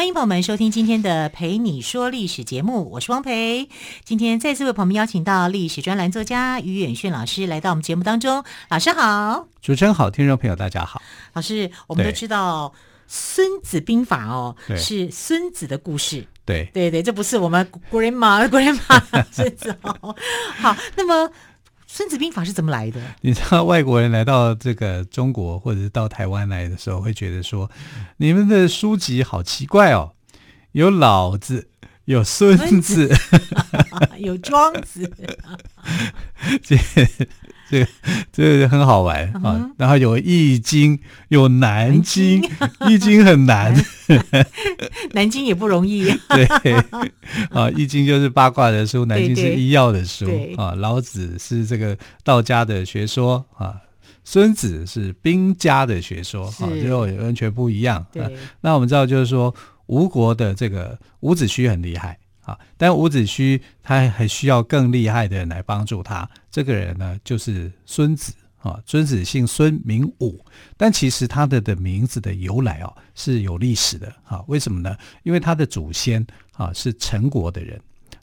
欢迎朋友们收听今天的《陪你说历史》节目，我是汪培。今天再次为朋友们邀请到历史专栏作家于远炫老师来到我们节目当中。老师好，主持人好，听众朋友大家好。老师，我们都知道《孙子兵法》哦，是孙子的故事。对对对，这不是我们 grandma grandma 孙子哦。好，那么。《孙子兵法》是怎么来的？你知道外国人来到这个中国，或者是到台湾来的时候，会觉得说，你们的书籍好奇怪哦，有老子，有孙子，孙子 有庄子。这个这个很好玩啊、嗯！然后有《易经》，有《南京》，《易经》很难，南京也不容易。对啊，《易经》就是八卦的书，《南京》是医药的书啊。老子是这个道家的学说啊，孙子是兵家的学说啊，最后也完全不一样。啊、那我们知道，就是说吴国的这个伍子胥很厉害。啊，但伍子胥他还需要更厉害的人来帮助他。这个人呢，就是孙子啊。孙子姓孙，名武，但其实他的的名字的由来哦是有历史的啊。为什么呢？因为他的祖先啊是陈国的人。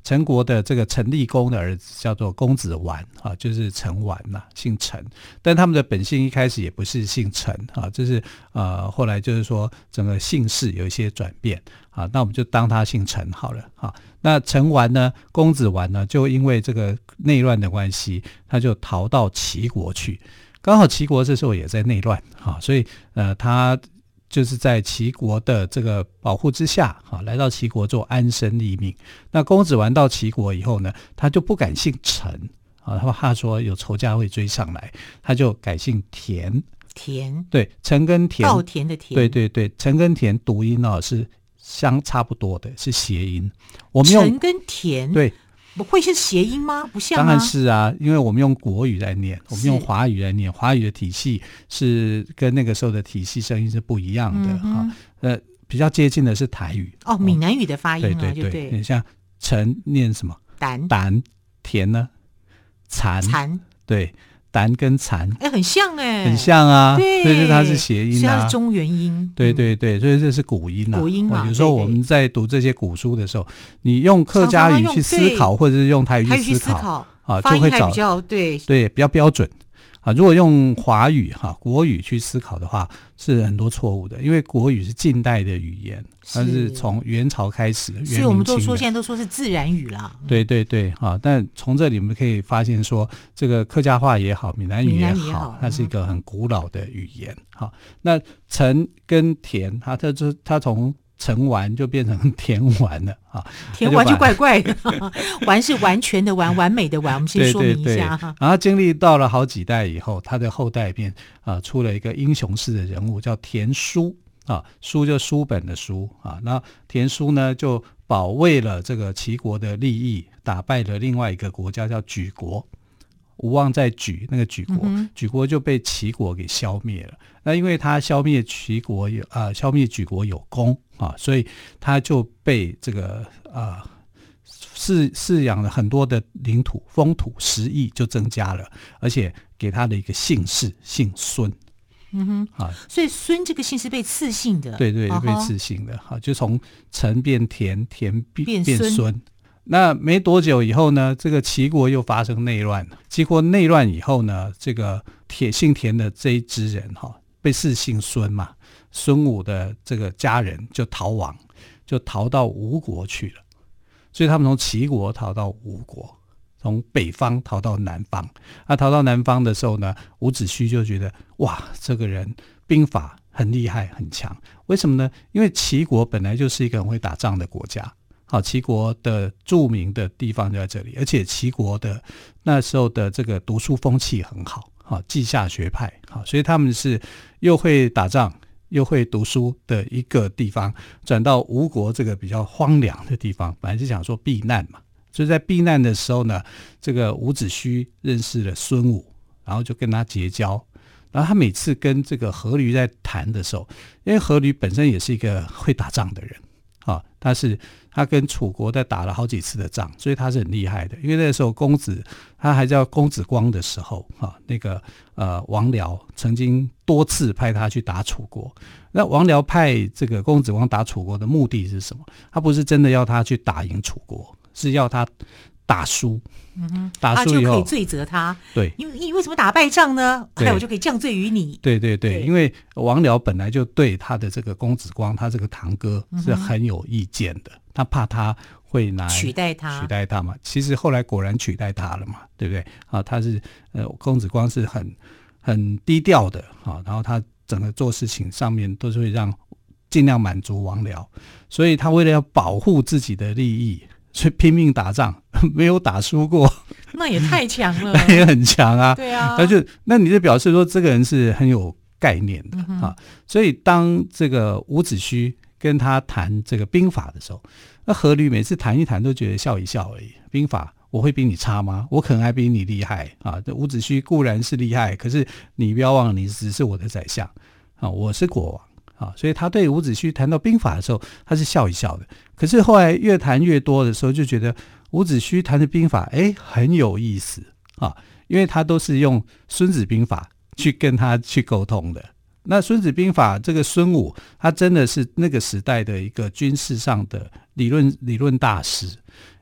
陈国的这个陈立公的儿子叫做公子完啊，就是陈完呐，姓陈。但他们的本姓一开始也不是姓陈啊，就是呃后来就是说整个姓氏有一些转变啊，那我们就当他姓陈好了啊。那陈完呢，公子完呢，就因为这个内乱的关系，他就逃到齐国去。刚好齐国这时候也在内乱啊，所以呃他。就是在齐国的这个保护之下，哈，来到齐国做安身立命。那公子完到齐国以后呢，他就不敢姓陈啊，他怕说有仇家会追上来，他就改姓田。田对，陈跟田，稻田的田，对对对，陈跟田读音呢是相差不多的，是谐音。我们用陈跟田对。不会是谐音吗？不像，当然是啊，因为我们用国语来念，我们用华语来念，华语的体系是跟那个时候的体系声音是不一样的哈、嗯。呃，比较接近的是台语哦，闽南语的发音啊，对对对，你像陈念什么？胆胆田呢？蚕蚕对。蚕跟蚕，哎，很像哎，很像啊，对，所以它是谐音啊，是中原音，对对对，所以这是古音啊，古音嘛。有时候我们在读这些古书的时候，你用客家语去思考，或者是用台语去思考啊，就会找对。对比较标准。啊，如果用华语哈、啊、国语去思考的话，是很多错误的，因为国语是近代的语言，它是从元朝开始的，所以我们都说现在都说是自然语啦。对对对，哈、啊，但从这里我们可以发现说，这个客家话也好，闽南语也好，它是一个很古老的语言。好、嗯，那陈跟田，它它这它从。陈完就变成田完了啊，田完就怪怪的，完是完全的完，完美的完。我们先说明一下。对对对，然后经历到了好几代以后，他的后代变啊出了一个英雄式的人物，叫田书啊，书就书本的书啊。那田书呢就保卫了这个齐国的利益，打败了另外一个国家叫莒国。无望在莒，那个莒国，嗯、莒国就被齐国给消灭了。那因为他消灭齐国有啊、呃，消灭莒国有功啊，所以他就被这个啊饲饲养了很多的领土，封土十邑就增加了，而且给他的一个姓氏姓孙。嗯哼啊，所以孙这个姓是被赐姓的，对对，被赐姓的哈、啊，就从陈变田，田变变孙。那没多久以后呢，这个齐国又发生内乱了。齐国内乱以后呢，这个田姓田的这一支人哈，被赐姓孙嘛，孙武的这个家人就逃亡，就逃到吴国去了。所以他们从齐国逃到吴国，从北方逃到南方。那逃到南方的时候呢，伍子胥就觉得哇，这个人兵法很厉害很强。为什么呢？因为齐国本来就是一个很会打仗的国家。好，齐国的著名的地方就在这里，而且齐国的那时候的这个读书风气很好，好，稷下学派，好，所以他们是又会打仗又会读书的一个地方，转到吴国这个比较荒凉的地方，本来是想说避难嘛，所以在避难的时候呢，这个伍子胥认识了孙武，然后就跟他结交。然后他每次跟这个阖闾在谈的时候，因为阖闾本身也是一个会打仗的人啊，他是他跟楚国在打了好几次的仗，所以他是很厉害的。因为那时候公子他还叫公子光的时候啊，那个呃王僚曾经多次派他去打楚国。那王僚派这个公子光打楚国的目的是什么？他不是真的要他去打赢楚国，是要他。打输，打输以后就可以罪责他。对，因为你为什么打败仗呢？哎我就可以降罪于你。对对对，对，因为王僚本来就对他的这个公子光，他这个堂哥是很有意见的，嗯、他怕他会拿取代他，取代他嘛。其实后来果然取代他了嘛，对不对？啊，他是呃，公子光是很很低调的啊，然后他整个做事情上面都是会让尽量满足王僚，所以他为了要保护自己的利益。所以拼命打仗，没有打输过，那也太强了，那也很强啊。对啊，那就那你就表示说，这个人是很有概念的、嗯、啊。所以当这个伍子胥跟他谈这个兵法的时候，那阖闾每次谈一谈都觉得笑一笑而已。兵法我会比你差吗？我可能还比你厉害啊。这伍子胥固然是厉害，可是你不要忘了，你只是我的宰相啊，我是国王。啊，所以他对伍子胥谈到兵法的时候，他是笑一笑的。可是后来越谈越多的时候，就觉得伍子胥谈的兵法，哎，很有意思啊，因为他都是用孙子兵法去跟他去沟通的。那孙子兵法这个孙武，他真的是那个时代的一个军事上的理论理论大师，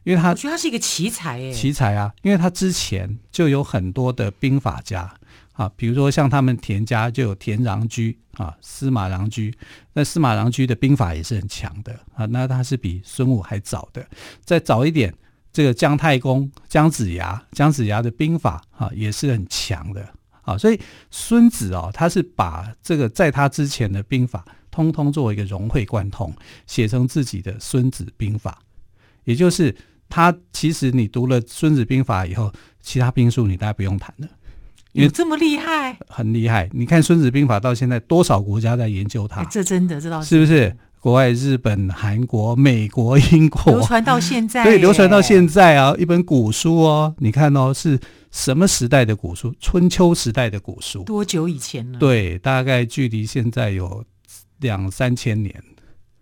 因为他我觉得他是一个奇才诶，奇才啊，因为他之前就有很多的兵法家。啊，比如说像他们田家就有田穰苴啊，司马穰苴，那司马穰苴的兵法也是很强的啊，那他是比孙武还早的，再早一点，这个姜太公姜子牙，姜子牙的兵法啊也是很强的啊，所以孙子哦，他是把这个在他之前的兵法通通作为一个融会贯通，写成自己的孙子兵法，也就是他其实你读了孙子兵法以后，其他兵书你大概不用谈了。有这么厉害？很厉害！你看《孙子兵法》到现在多少国家在研究它？这真的知道是不是？国外日本、韩国、美国、英国流传到现在，对，流传到现在啊！一本古书哦，你看哦，是什么时代的古书？春秋时代的古书，多久以前呢？对，大概距离现在有两三千年，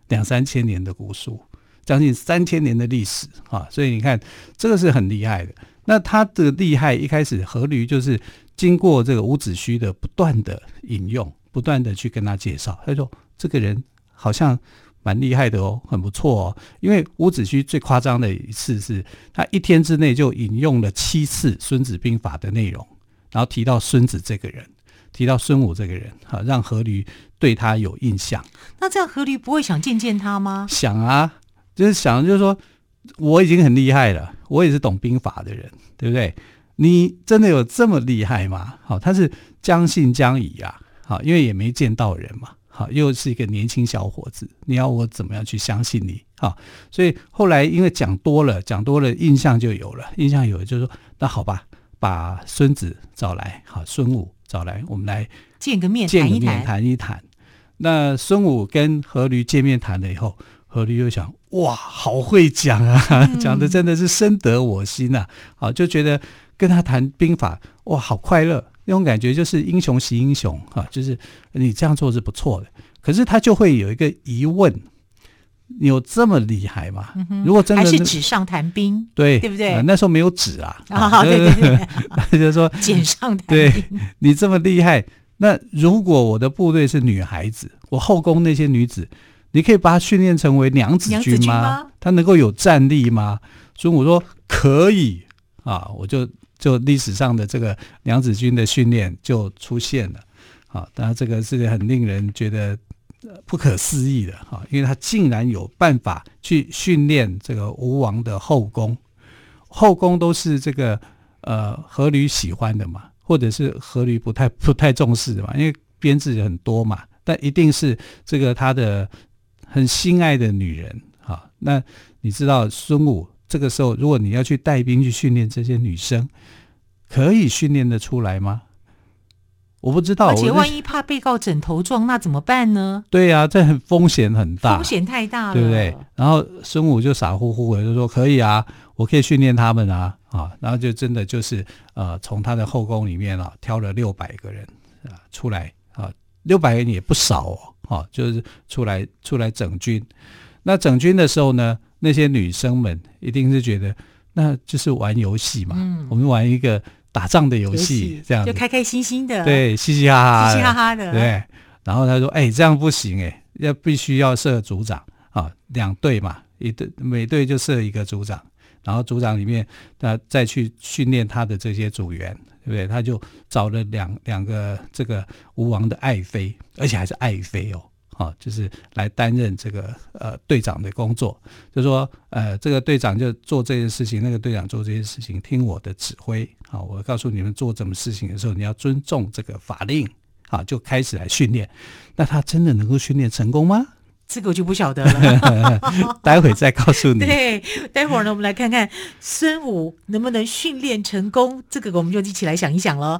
两三千年的古书，将近三千年的历史啊！所以你看，这个是很厉害的。那他的厉害，一开始阖闾就是。经过这个伍子胥的不断的引用，不断的去跟他介绍，他说这个人好像蛮厉害的哦，很不错哦。因为伍子胥最夸张的一次是他一天之内就引用了七次《孙子兵法》的内容，然后提到孙子这个人，提到孙武这个人，哈，让阖闾对他有印象。那这样阖闾不会想见见他吗？想啊，就是想，就是说我已经很厉害了，我也是懂兵法的人，对不对？你真的有这么厉害吗？好，他是将信将疑啊，好，因为也没见到人嘛，好，又是一个年轻小伙子，你要我怎么样去相信你？好，所以后来因为讲多了，讲多了，印象就有了，印象有了，就是说，那好吧，把孙子找来，好，孙武找来，我们来见个面，见个面，谈一谈。那孙武跟阖闾见面谈了以后，阖闾又想，哇，好会讲啊，讲的真的是深得我心呐，好，就觉得。跟他谈兵法，哇，好快乐！那种感觉就是英雄惜英雄啊，就是你这样做是不错的。可是他就会有一个疑问：你有这么厉害吗？嗯、如果真的还是纸上谈兵，对对不对？那时候没有纸啊，啊，啊对对对，就是说 纸上谈兵。对，你这么厉害，那如果我的部队是女孩子，我后宫那些女子，你可以把她训练成为娘子军吗？军吗？她能够有战力吗？所以我说可以啊，我就。就历史上的这个娘子军的训练就出现了，啊，当然这个是很令人觉得不可思议的哈，因为他竟然有办法去训练这个吴王的后宫，后宫都是这个呃阖闾喜欢的嘛，或者是阖闾不太不太重视的嘛，因为编制很多嘛，但一定是这个他的很心爱的女人啊，那你知道孙武？这个时候，如果你要去带兵去训练这些女生，可以训练得出来吗？我不知道。而且万一怕被告枕头撞，那怎么办呢？对呀、啊，这很风险很大，风险太大了，对不对？然后孙武就傻乎乎的就说：“可以啊，我可以训练他们啊啊！”然后就真的就是呃，从他的后宫里面啊，挑了六百个人啊出来啊，六百人也不少哦，啊，就是出来出来整军。那整军的时候呢，那些女生们一定是觉得。那就是玩游戏嘛，嗯，我们玩一个打仗的游戏，这样就开开心心的，对，嘻嘻哈哈，嘻嘻哈哈的，对。然后他说：“哎、欸，这样不行哎、欸，要必须要设组长啊，两队嘛，一队每队就设一个组长，然后组长里面他再去训练他的这些组员，对不对？他就找了两两个这个吴王的爱妃，而且还是爱妃哦。”啊，就是来担任这个呃队长的工作，就说呃这个队长就做这件事情，那个队长做这件事情，听我的指挥。好，我告诉你们做什么事情的时候，你要尊重这个法令。好，就开始来训练。那他真的能够训练成功吗？这个我就不晓得了 待会再告诉你。对，待会儿呢，我们来看看孙武能不能训练成功。这个我们就一起来想一想喽。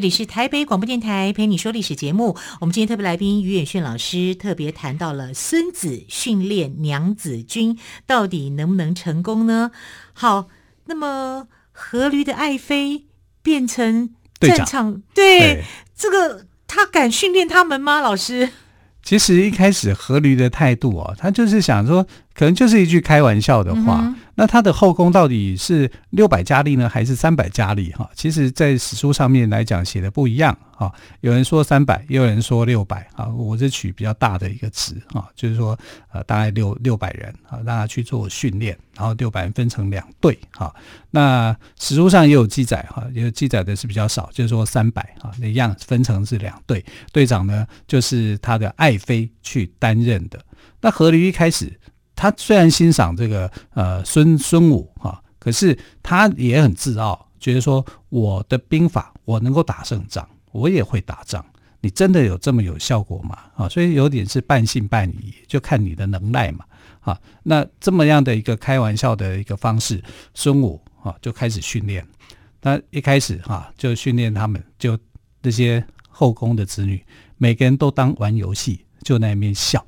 这里是台北广播电台陪你说历史节目。我们今天特别来宾于远炫老师特别谈到了孙子训练娘子军到底能不能成功呢？好，那么阖閭的爱妃变成战场，对，对这个他敢训练他们吗？老师？其实一开始阖閭的态度哦，他就是想说，可能就是一句开玩笑的话。那他的后宫到底是六百佳丽呢，还是三百佳丽？哈，其实，在史书上面来讲写的不一样哈。有人说三百，也有人说六百啊。我是取比较大的一个值啊，就是说呃，大概六六百人啊，让他去做训练，然后六百人分成两队哈。那史书上也有记载哈，也有记载的是比较少，就是说三百啊，那样分成是两队，队长呢就是他的爱妃去担任的。那阖閭一开始。他虽然欣赏这个呃孙孙武哈，可是他也很自傲，觉得说我的兵法我能够打胜仗，我也会打仗，你真的有这么有效果吗？啊，所以有点是半信半疑，就看你的能耐嘛。啊，那这么样的一个开玩笑的一个方式，孙武啊就开始训练。那一开始哈就训练他们，就这些后宫的子女，每个人都当玩游戏，就那边笑，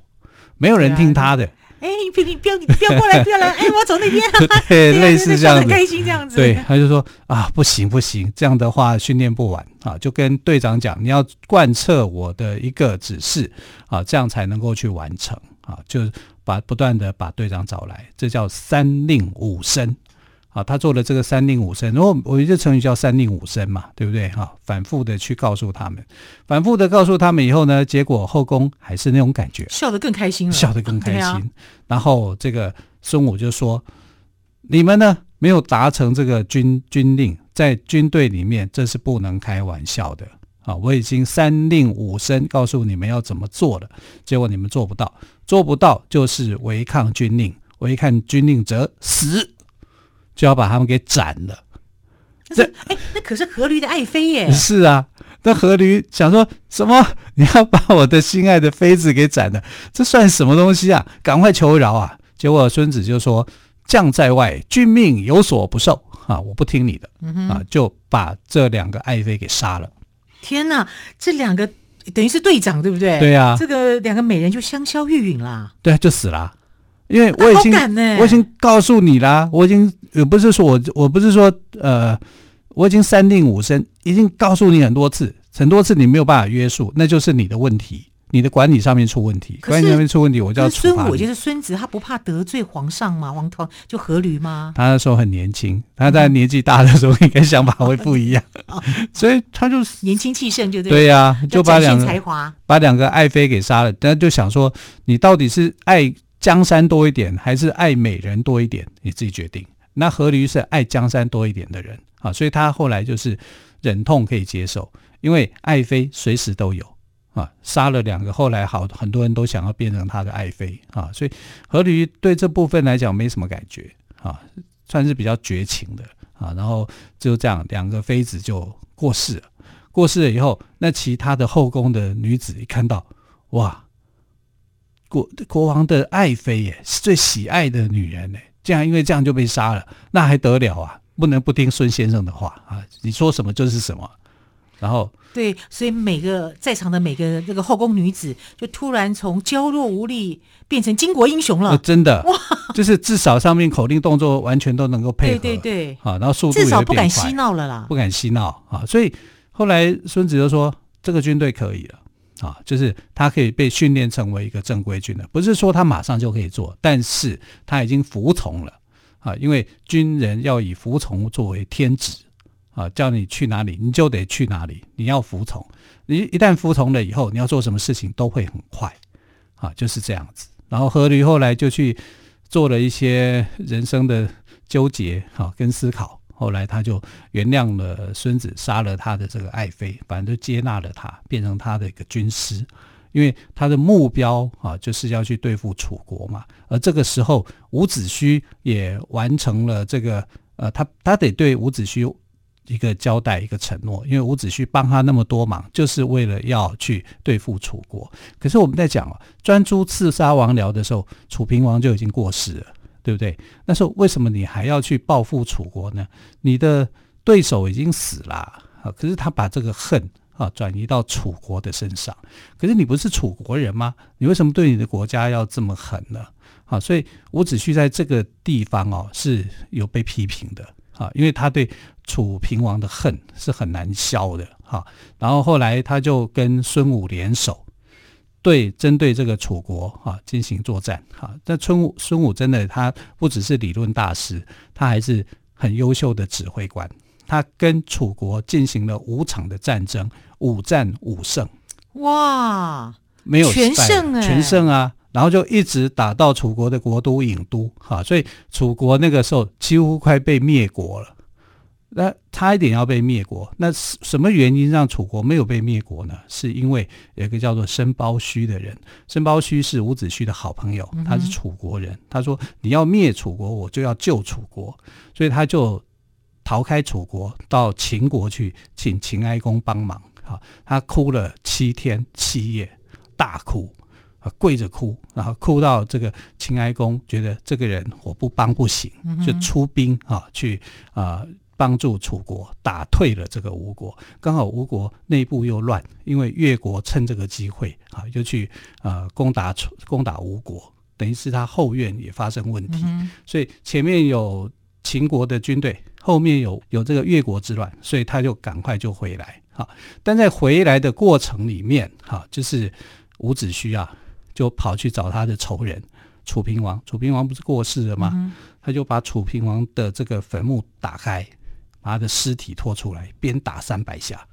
没有人听他的。哎，你你不要你不要过来，不要来！哎，我要走那边。对，类似这样子，很开心这样子。对，他就说啊，不行不行，这样的话训练不完啊，就跟队长讲，你要贯彻我的一个指示啊，这样才能够去完成啊，就把不断的把队长找来，这叫三令五申。啊，他做了这个三令五申，然后我一个成语叫三令五申嘛，对不对？哈，反复的去告诉他们，反复的告诉他们以后呢，结果后宫还是那种感觉，笑得更开心了，笑得更开心。啊、然后这个孙武就说：“你们呢没有达成这个军军令，在军队里面这是不能开玩笑的啊！我已经三令五申告诉你们要怎么做了，结果你们做不到，做不到就是违抗军令，违抗军令则死。”就要把他们给斩了。这哎，那可是阖驴的爱妃耶。是啊，那阖驴想说什么？你要把我的心爱的妃子给斩了？这算什么东西啊？赶快求饶啊！结果孙子就说：“将在外，君命有所不受啊！我不听你的、嗯、啊！”就把这两个爱妃给杀了。天哪，这两个等于是队长对不对？对啊，这个两个美人就香消玉殒啦。对啊，就死了。因为我已经，我已经告诉你啦，我已经也不是说我，我不是说，呃，我已经三令五申，已经告诉你很多次，很多次你没有办法约束，那就是你的问题，你的管理上面出问题，管理上面出问题，我就要处罚你。孙武就是孙子，他不怕得罪皇上吗？王朝就阖闾吗？他那时候很年轻，他在年纪大的时候应该想法会不一样，所以他就年轻气盛，就对。对呀，就把两个把两个爱妃给杀了。但就想说，你到底是爱江山多一点，还是爱美人多一点？你自己决定。那阖閭是爱江山多一点的人啊，所以他后来就是忍痛可以接受，因为爱妃随时都有。啊，杀了两个，后来好很多人都想要变成他的爱妃啊，所以阖閭对这部分来讲没什么感觉啊，算是比较绝情的啊。然后就这样，两个妃子就过世了。过世了以后，那其他的后宫的女子一看到，哇，国国王的爱妃耶，是最喜爱的女人呢，竟然因为这样就被杀了，那还得了啊？不能不听孙先生的话啊，你说什么就是什么。然后。对，所以每个在场的每个这个后宫女子，就突然从娇弱无力变成巾帼英雄了。呃、真的哇，就是至少上面口令动作完全都能够配合。对对对，啊，然后速度也至少不敢嬉闹了啦，不敢嬉闹啊。所以后来孙子就说，这个军队可以了啊，就是他可以被训练成为一个正规军了。不是说他马上就可以做，但是他已经服从了啊，因为军人要以服从作为天职。啊，叫你去哪里，你就得去哪里。你要服从，你一旦服从了以后，你要做什么事情都会很快。啊，就是这样子。然后阖閭后来就去做了一些人生的纠结，哈，跟思考。后来他就原谅了孙子，杀了他的这个爱妃，反正就接纳了他，变成他的一个军师。因为他的目标啊，就是要去对付楚国嘛。而这个时候，伍子胥也完成了这个，呃，他他得对伍子胥。一个交代，一个承诺，因为伍子胥帮他那么多忙，就是为了要去对付楚国。可是我们在讲啊，专诸刺杀王僚的时候，楚平王就已经过世了，对不对？那时候为什么你还要去报复楚国呢？你的对手已经死了啊，可是他把这个恨啊转移到楚国的身上。可是你不是楚国人吗？你为什么对你的国家要这么狠呢？啊，所以伍子胥在这个地方哦是有被批评的。啊，因为他对楚平王的恨是很难消的哈。然后后来他就跟孙武联手，对针对这个楚国啊进行作战哈。但孙武孙武真的他不只是理论大师，他还是很优秀的指挥官。他跟楚国进行了五场的战争，五战五胜。哇，没有全胜哎，全胜啊！然后就一直打到楚国的国都郢都，哈，所以楚国那个时候几乎快被灭国了，那差一点要被灭国。那什么原因让楚国没有被灭国呢？是因为有一个叫做申包胥的人，申包胥是伍子胥的好朋友，他是楚国人。他说：“你要灭楚国，我就要救楚国。”所以他就逃开楚国，到秦国去请秦哀公帮忙。哈，他哭了七天七夜，大哭。啊，跪着哭，然后哭到这个秦哀公觉得这个人我不帮不行，就出兵啊去啊帮助楚国打退了这个吴国。刚好吴国内部又乱，因为越国趁这个机会啊，就去呃攻打楚攻打吴国，等于是他后院也发生问题，所以前面有秦国的军队，后面有有这个越国之乱，所以他就赶快就回来哈。但在回来的过程里面哈，就是伍子胥啊。就跑去找他的仇人楚平王，楚平王不是过世了吗？嗯、他就把楚平王的这个坟墓打开，把他的尸体拖出来，鞭打三百下，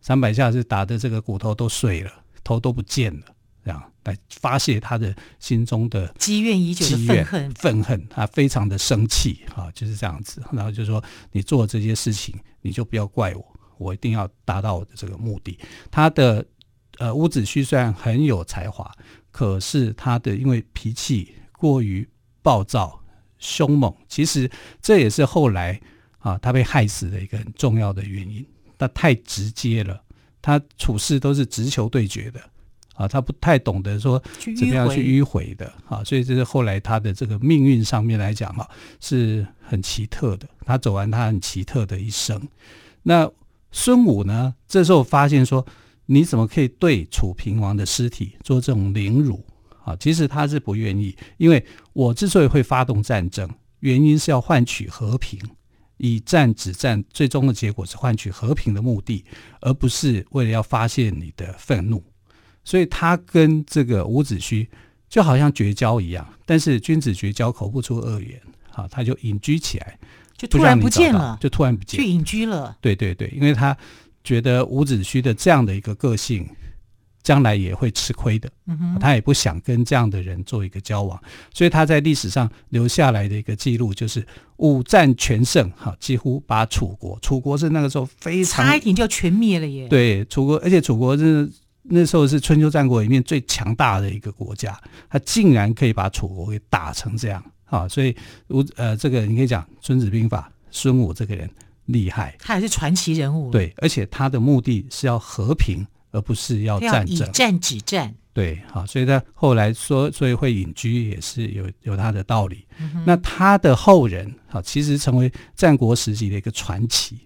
三百下是打的这个骨头都碎了，头都不见了，这样来发泄他的心中的积怨已久的愤恨，愤恨，他非常的生气啊，就是这样子，然后就说你做这些事情，你就不要怪我，我一定要达到我的这个目的。他的呃，伍子胥虽然很有才华。可是他的因为脾气过于暴躁凶猛，其实这也是后来啊他被害死的一个很重要的原因。他太直接了，他处事都是直球对决的啊，他不太懂得说怎么样去迂回的啊，所以这是后来他的这个命运上面来讲哈是很奇特的。他走完他很奇特的一生。那孙武呢，这时候发现说。你怎么可以对楚平王的尸体做这种凌辱啊？其实他是不愿意，因为我之所以会发动战争，原因是要换取和平，以战止战，最终的结果是换取和平的目的，而不是为了要发泄你的愤怒。所以他跟这个伍子胥就好像绝交一样。但是君子绝交，口不出恶言，好，他就隐居起来，就突然不见了，就突然不见，去隐居了。对对对，因为他觉得伍子胥的这样的一个个性。将来也会吃亏的，他也不想跟这样的人做一个交往，所以他在历史上留下来的一个记录就是五战全胜，哈，几乎把楚国，楚国是那个时候非常差一点就全灭了耶。对，楚国，而且楚国是那时候是春秋战国里面最强大的一个国家，他竟然可以把楚国给打成这样，啊，所以吴呃，这个你可以讲《孙子兵法》，孙武这个人厉害，他也是传奇人物。对，而且他的目的是要和平。而不是要战争，以战止战。对，好，所以他后来说，所以会隐居也是有有他的道理。嗯、那他的后人，好，其实成为战国时期的一个传奇。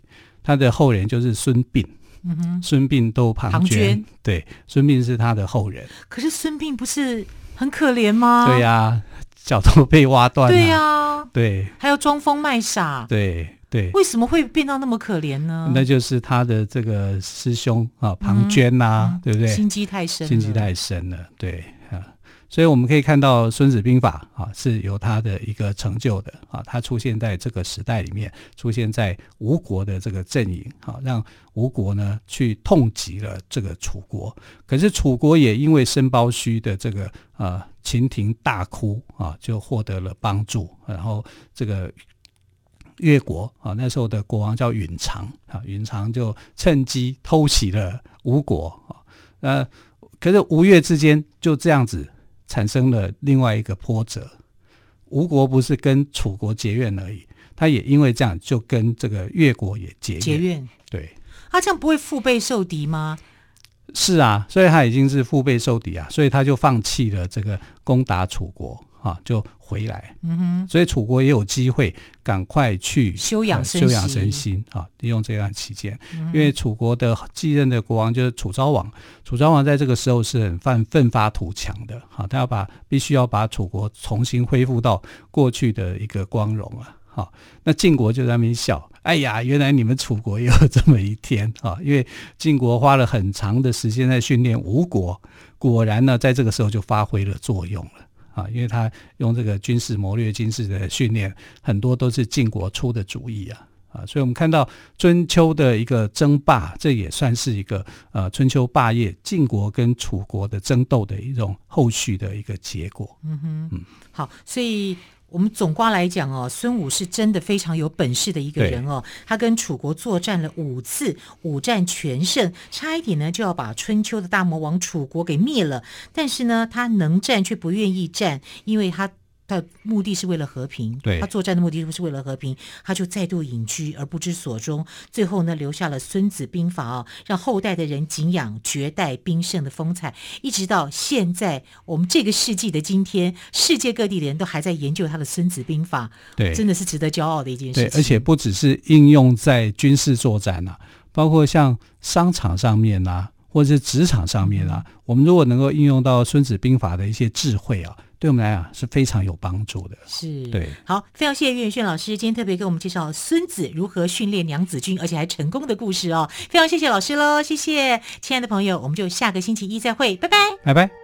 他的后人就是孙膑，嗯哼，孙膑都庞涓，涓对，孙膑是他的后人。可是孙膑不是很可怜吗？对呀、啊，脚都被挖断了。对呀、啊，对，还要装疯卖傻。对。对，为什么会变到那么可怜呢？那就是他的这个师兄啊，庞涓呐，对不对？心机太深，心机太深了。对啊，所以我们可以看到《孙子兵法》啊是有他的一个成就的啊，他出现在这个时代里面，出现在吴国的这个阵营啊，让吴国呢去痛击了这个楚国。可是楚国也因为申包胥的这个啊秦庭大哭啊，就获得了帮助，然后这个。越国啊，那时候的国王叫允常啊，允常就趁机偷袭了吴国啊。呃，可是吴越之间就这样子产生了另外一个波折。吴国不是跟楚国结怨而已，他也因为这样就跟这个越国也结怨。结怨，对。他这样不会腹背受敌吗？是啊，所以他已经是腹背受敌啊，所以他就放弃了这个攻打楚国。啊，就回来，嗯哼，所以楚国也有机会赶快去休养休养身心啊，利用这段期间，嗯、因为楚国的继任的国王就是楚昭王，楚昭王在这个时候是很奋奋发图强的，啊，他要把必须要把楚国重新恢复到过去的一个光荣啊，好，那晋国就在那边笑，哎呀，原来你们楚国也有这么一天啊，因为晋国花了很长的时间在训练吴国，果然呢，在这个时候就发挥了作用了。啊，因为他用这个军事谋略、军事的训练，很多都是晋国出的主意啊，啊，所以我们看到春秋的一个争霸，这也算是一个呃春秋霸业晋国跟楚国的争斗的一种后续的一个结果。嗯哼，嗯，好，所以。我们总括来讲哦，孙武是真的非常有本事的一个人哦。他跟楚国作战了五次，五战全胜，差一点呢就要把春秋的大魔王楚国给灭了。但是呢，他能战却不愿意战，因为他。他的目的是为了和平，对他作战的目的不是为了和平，他就再度隐居而不知所终。最后呢，留下了《孙子兵法》哦，让后代的人敬仰绝代兵圣的风采。一直到现在，我们这个世纪的今天，世界各地的人都还在研究他的《孙子兵法》，对，真的是值得骄傲的一件事情。对，而且不只是应用在军事作战啊，包括像商场上面啊，或者是职场上面啊，嗯、我们如果能够应用到《孙子兵法》的一些智慧啊。对我们来讲是非常有帮助的。是，对，好，非常谢谢岳远轩老师今天特别给我们介绍孙子如何训练娘子军，而且还成功的故事哦。非常谢谢老师喽，谢谢，亲爱的朋友，我们就下个星期一再会，拜拜，拜拜。